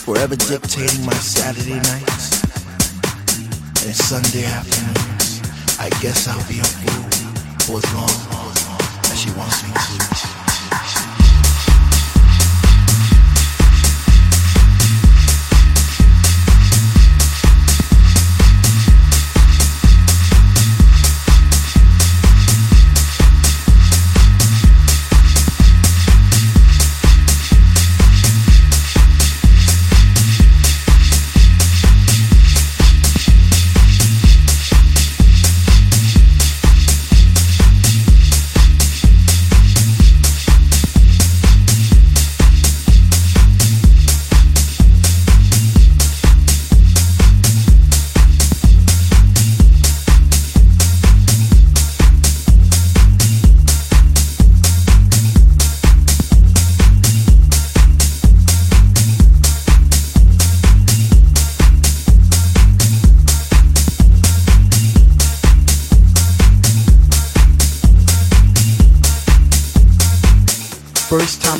forever dictating my Saturday nights and Sunday afternoons. I guess I'll be a fool for as long as she wants me to.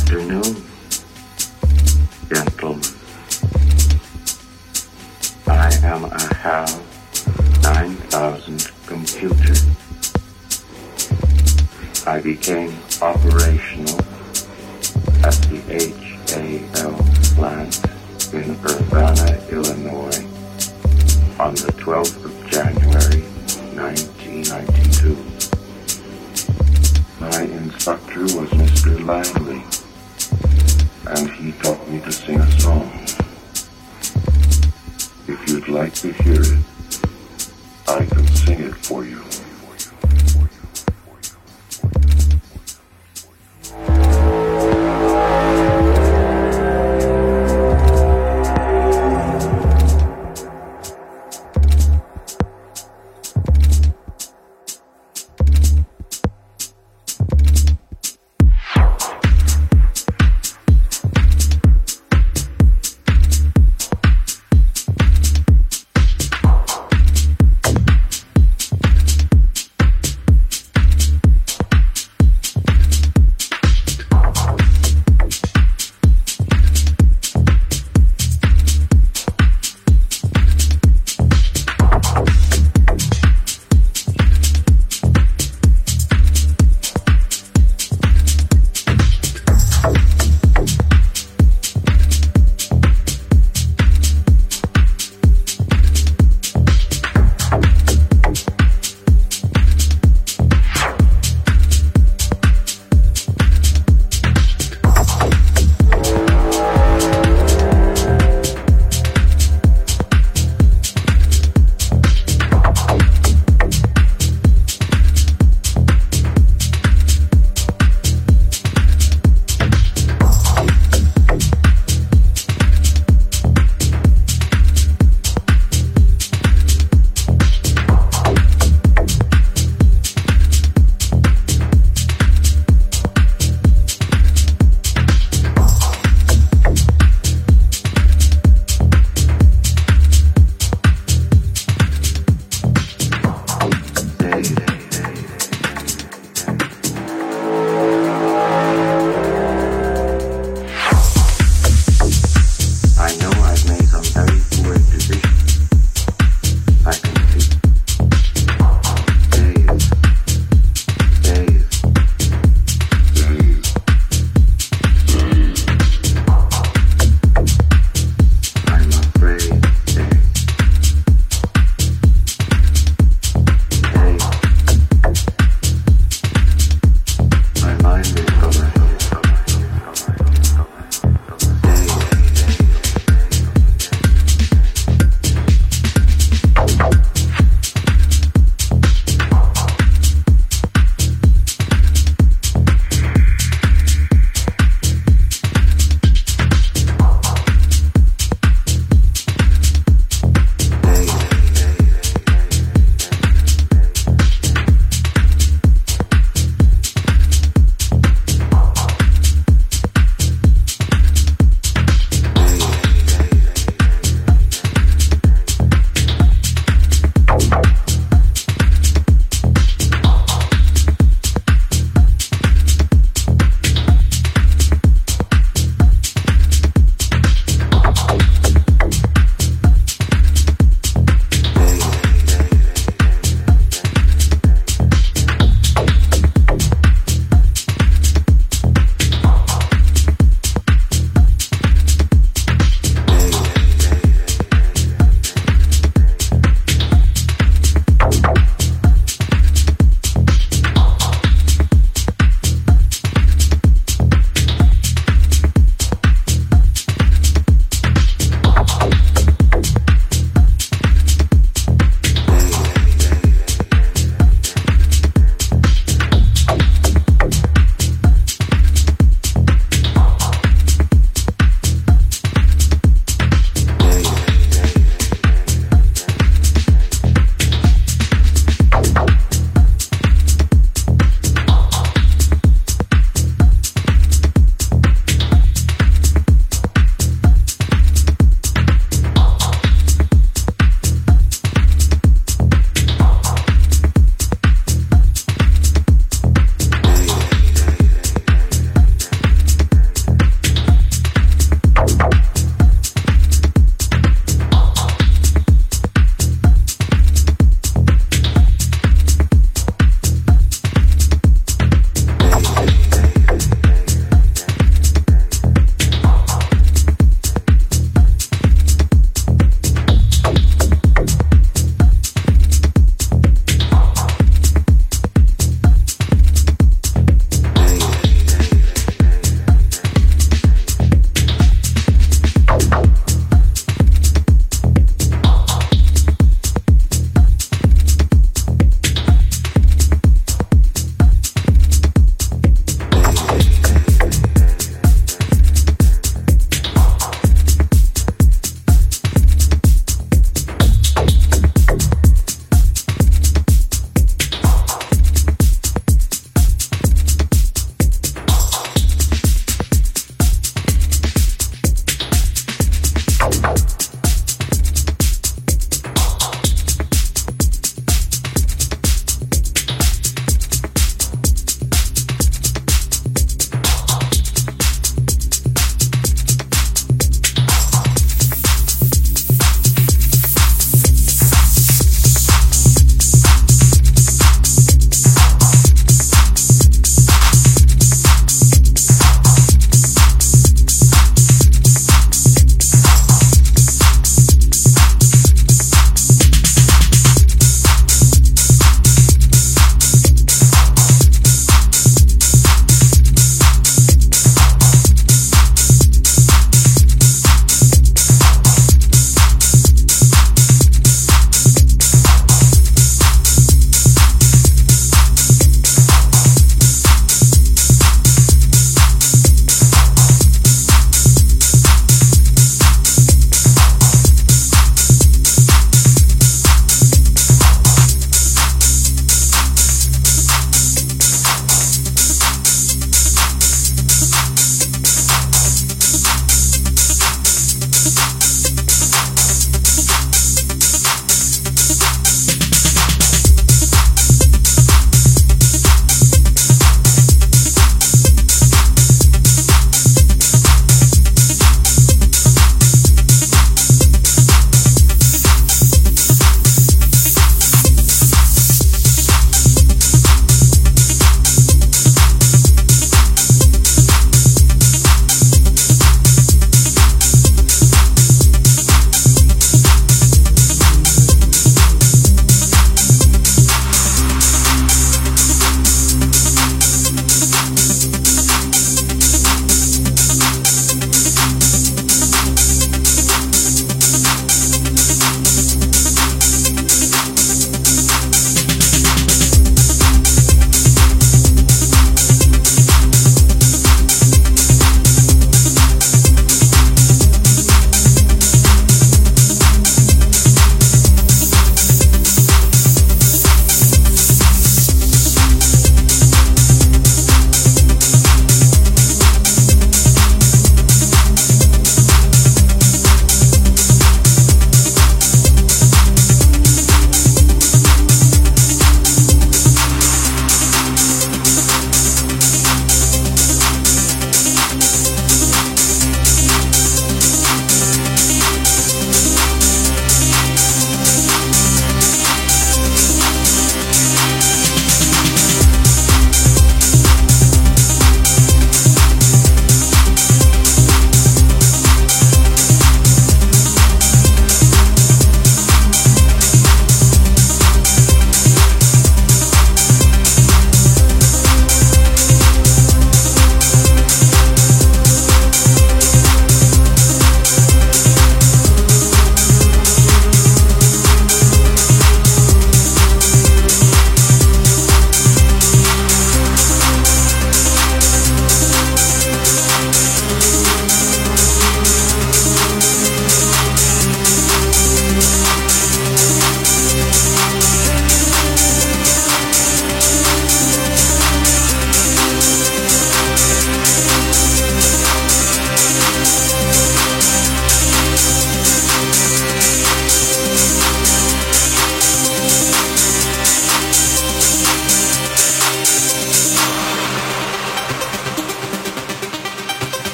afternoon, gentlemen. I am a HAL 9000 computer. I became operational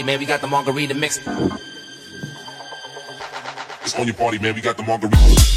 party, man. We got the margarita mix. It's on your party, man. We got the margarita.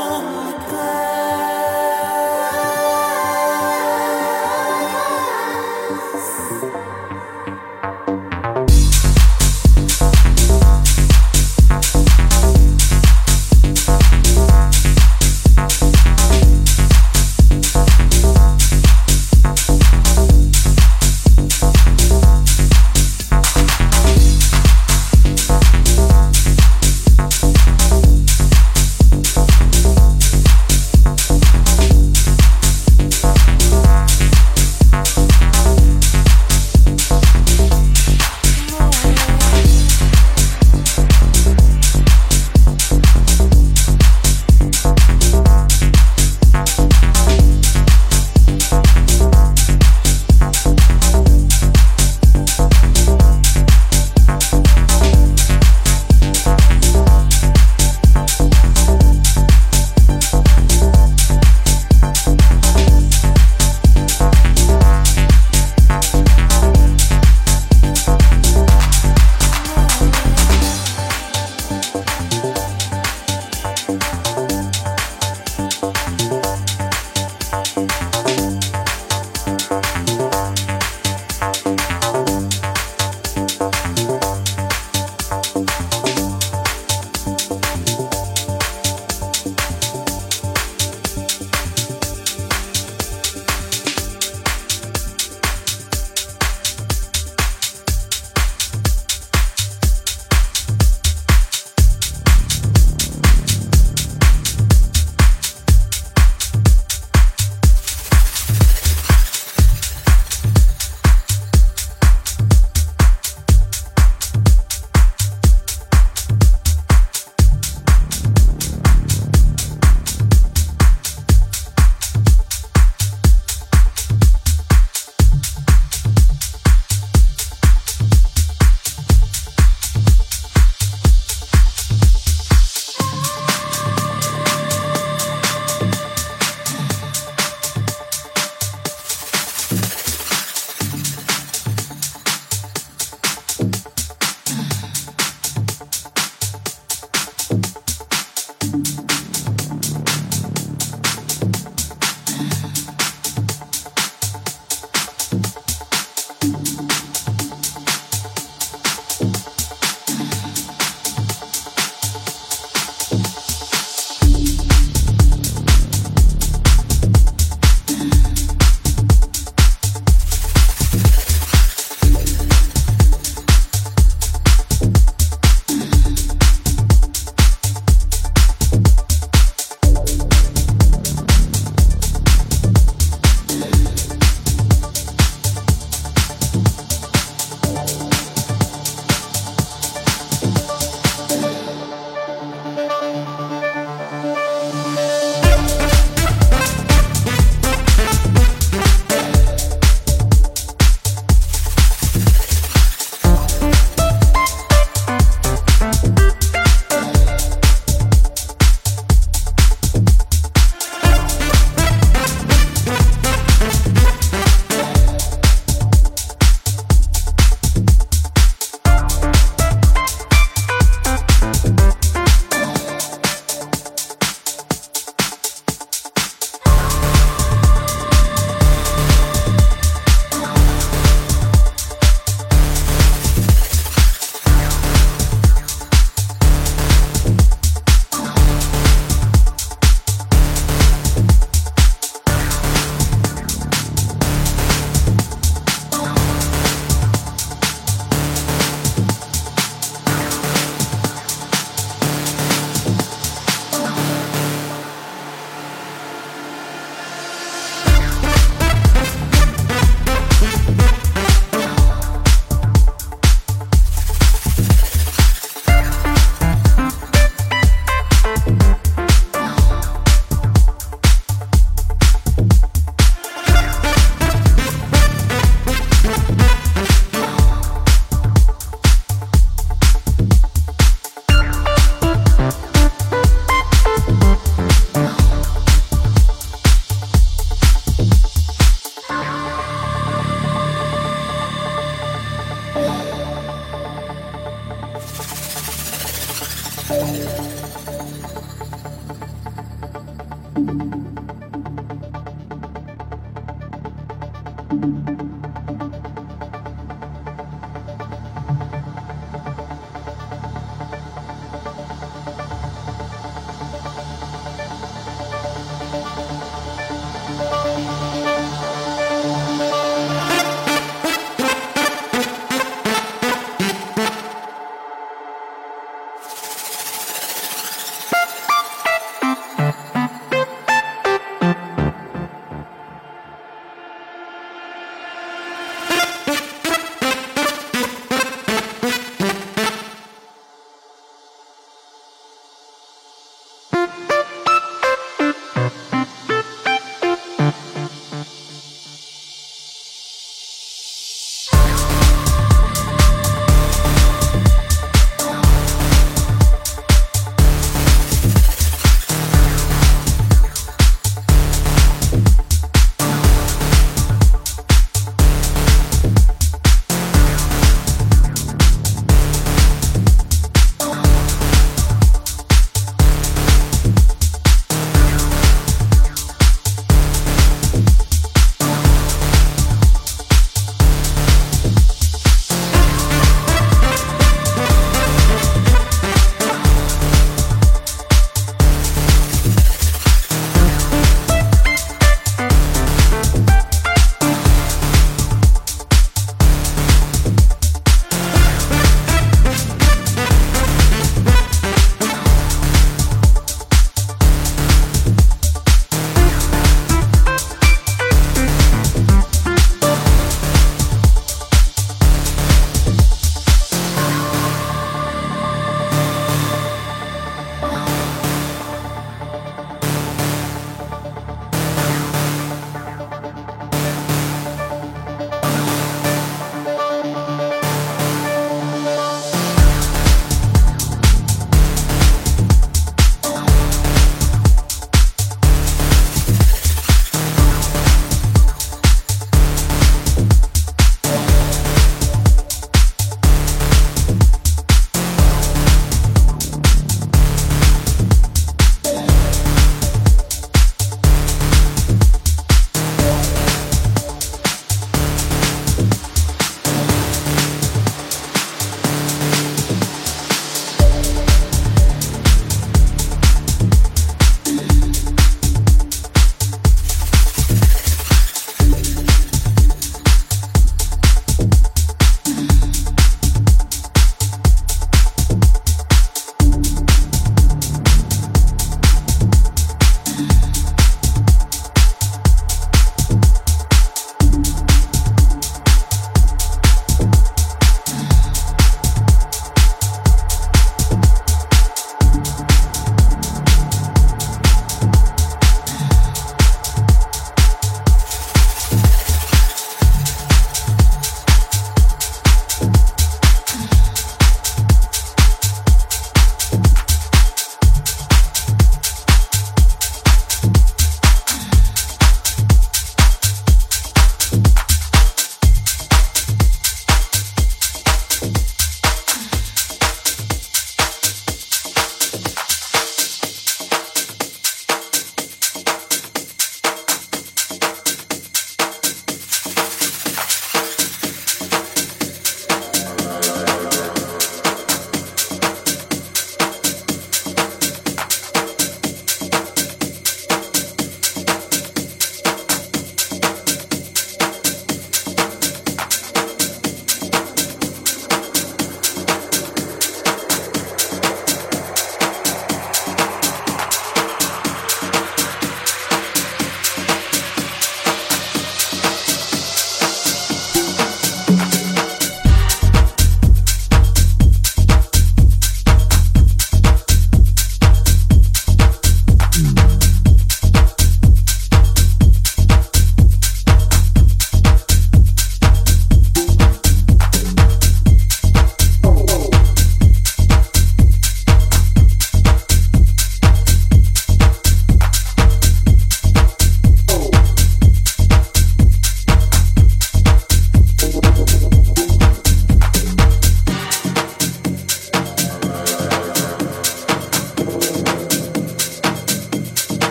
on the ground.